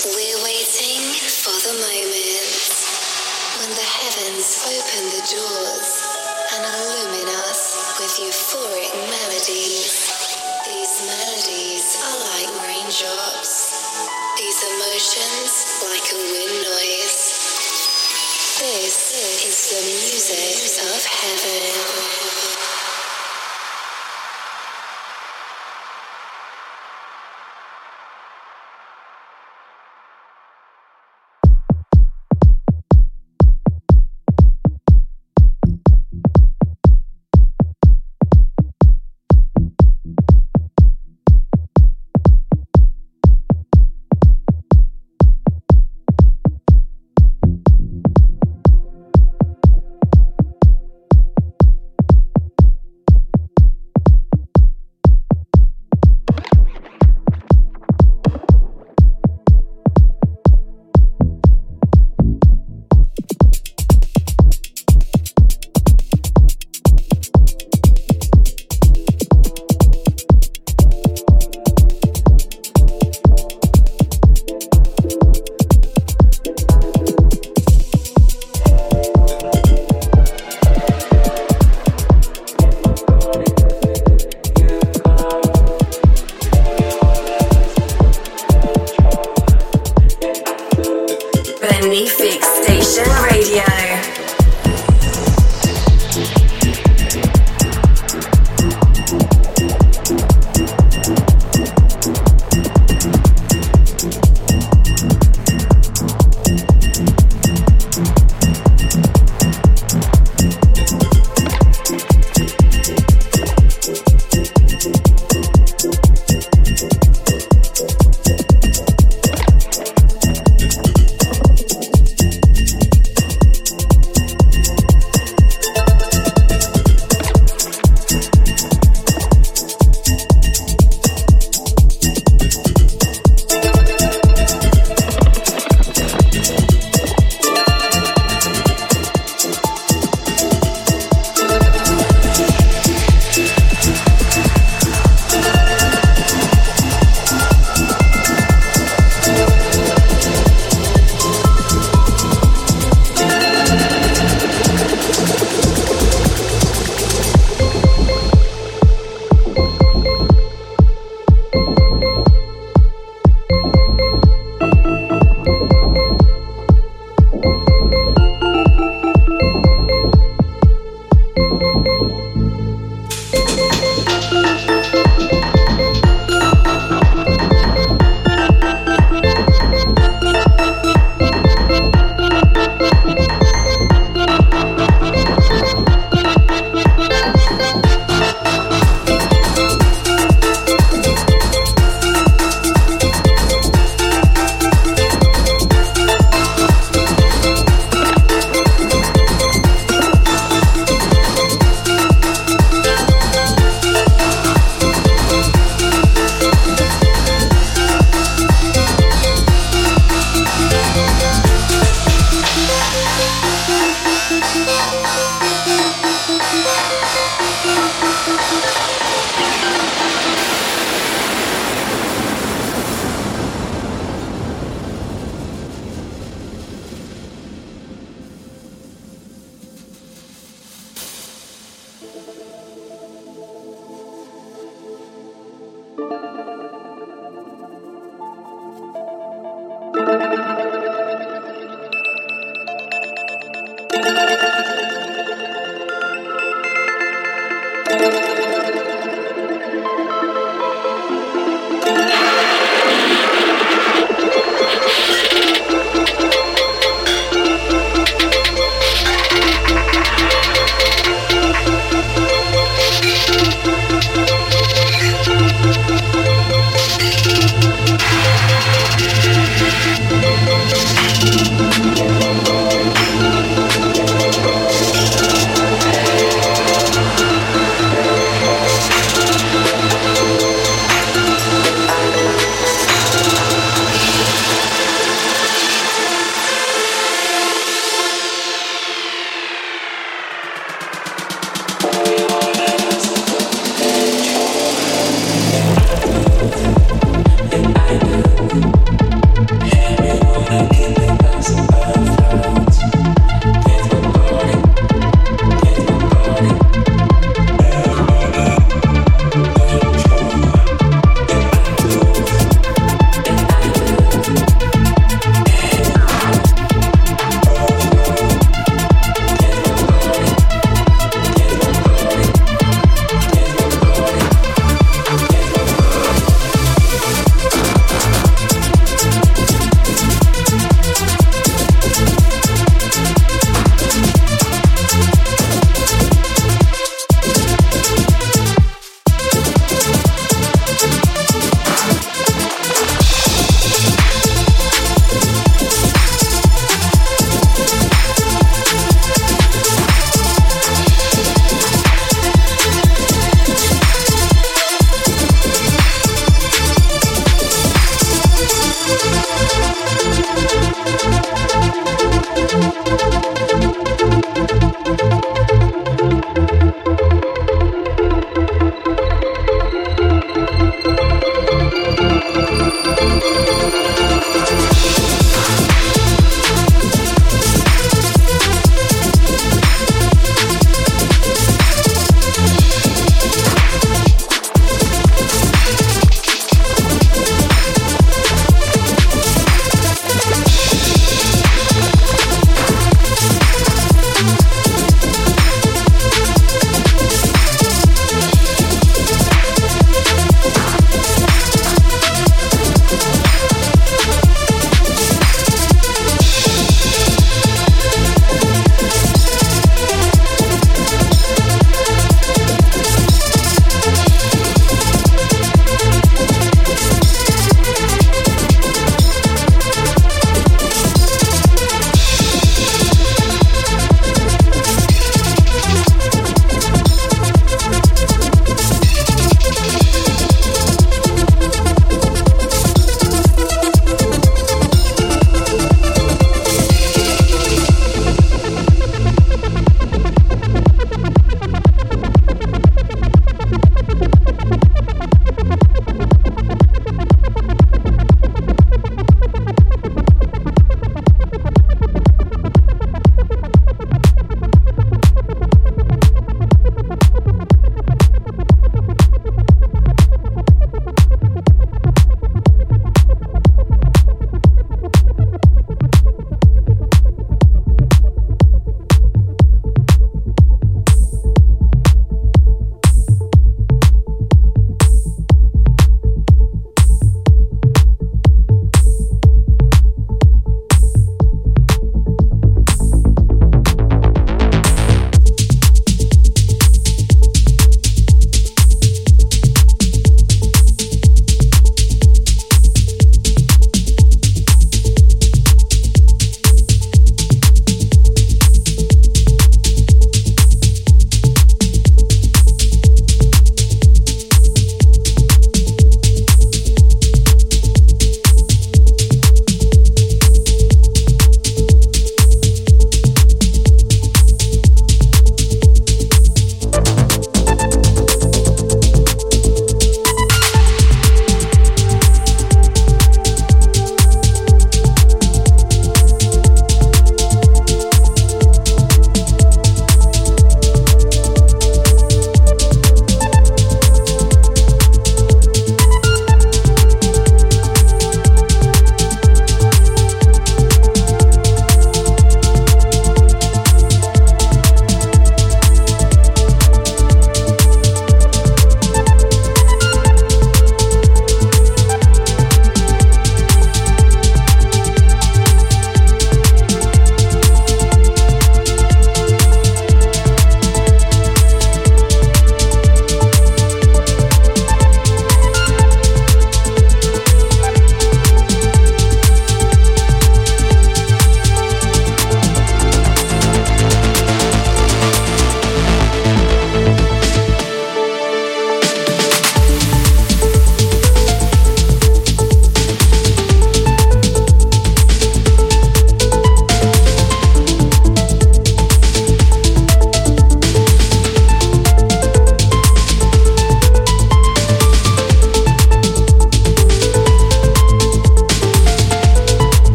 We're waiting for the moment when the heavens open the doors and illumine us with euphoric melodies. These melodies are like raindrops, these emotions like a wind noise. This is the music of heaven.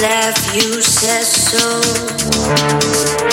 laugh, you said so.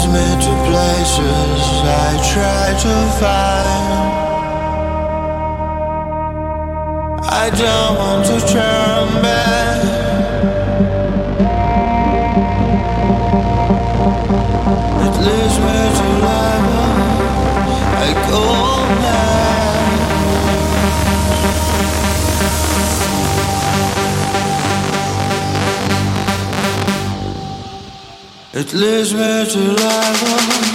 leads me to places I try to find. I don't want to turn back. It leads me to love. I go now. it leads me to life.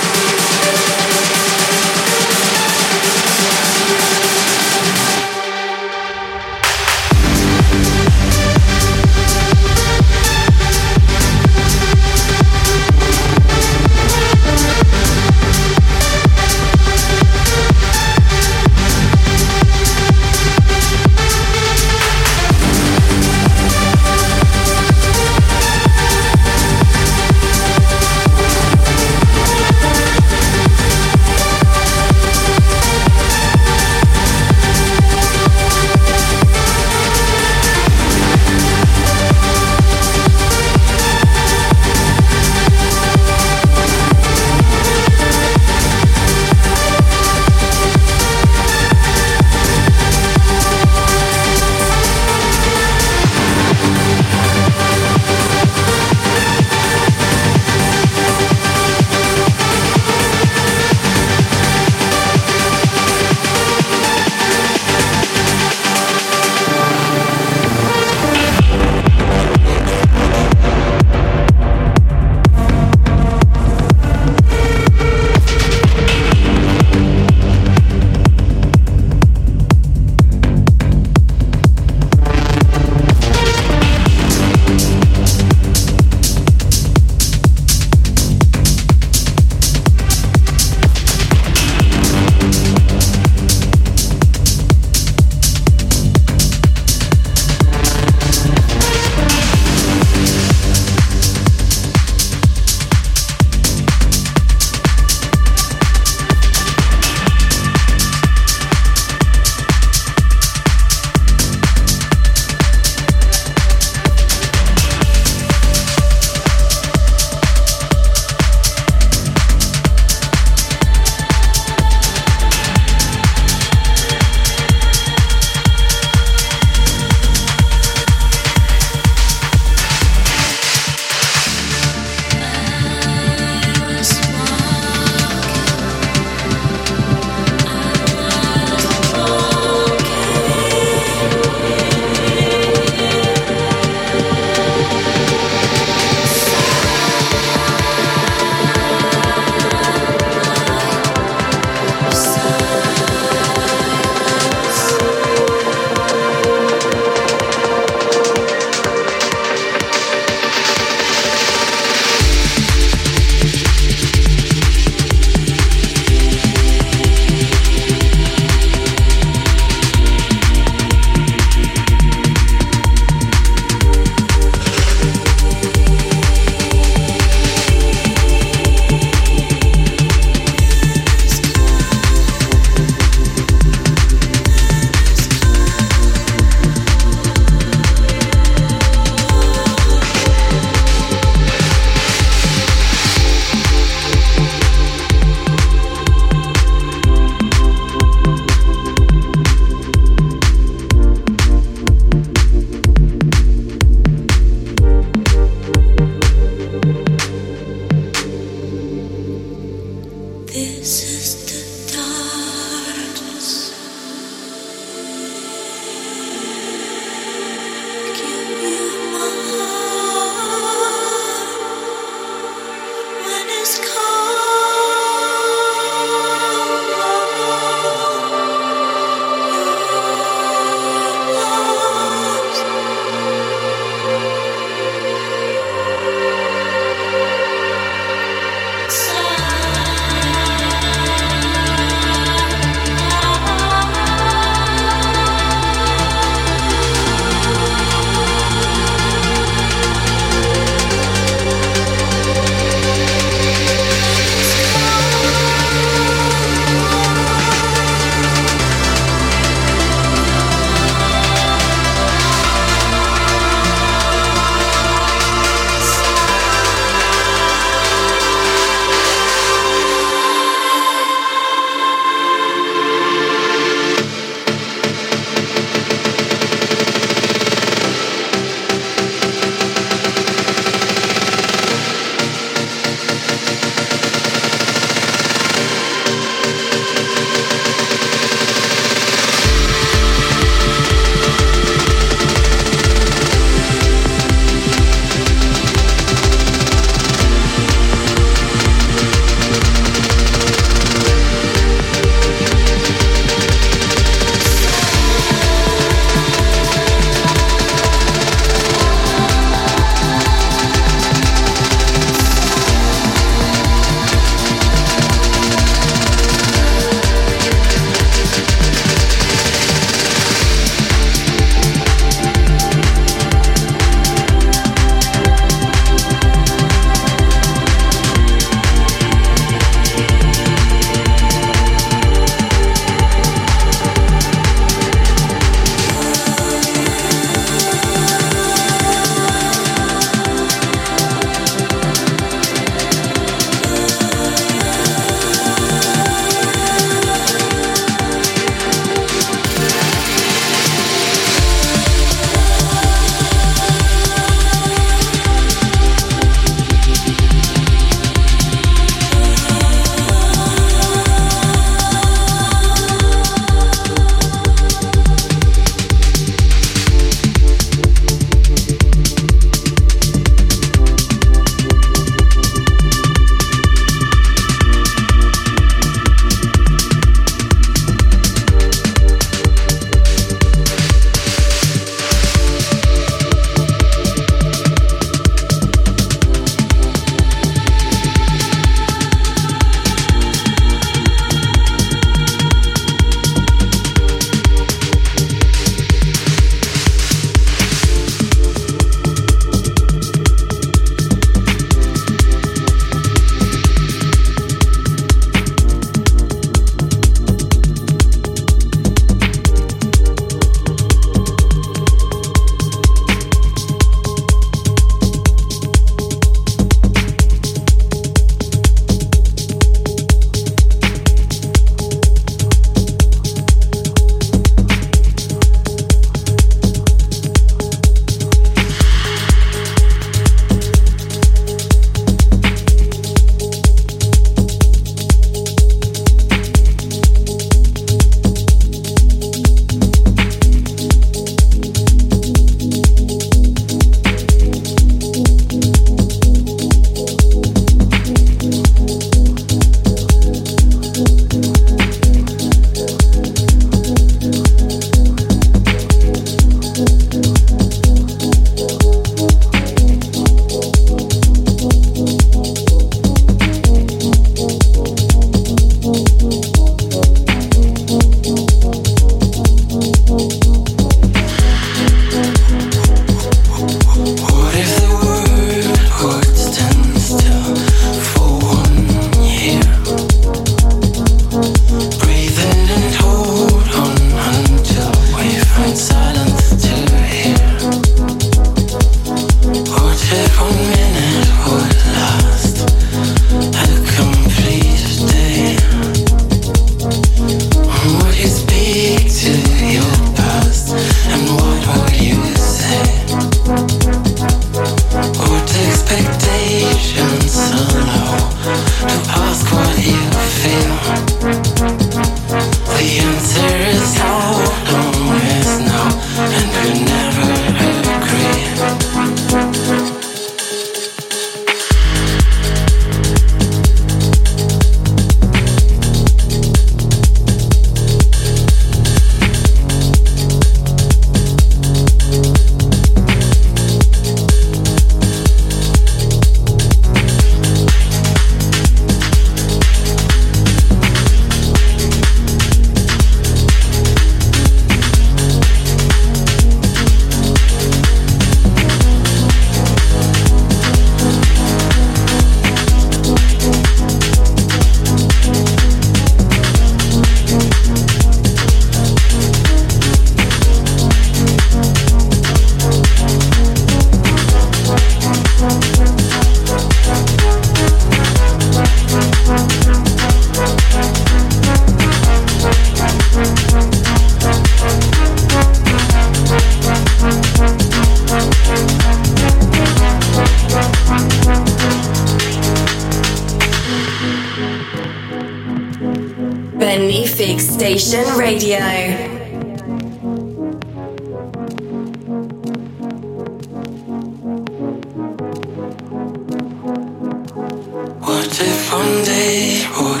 Is the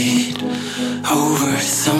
music of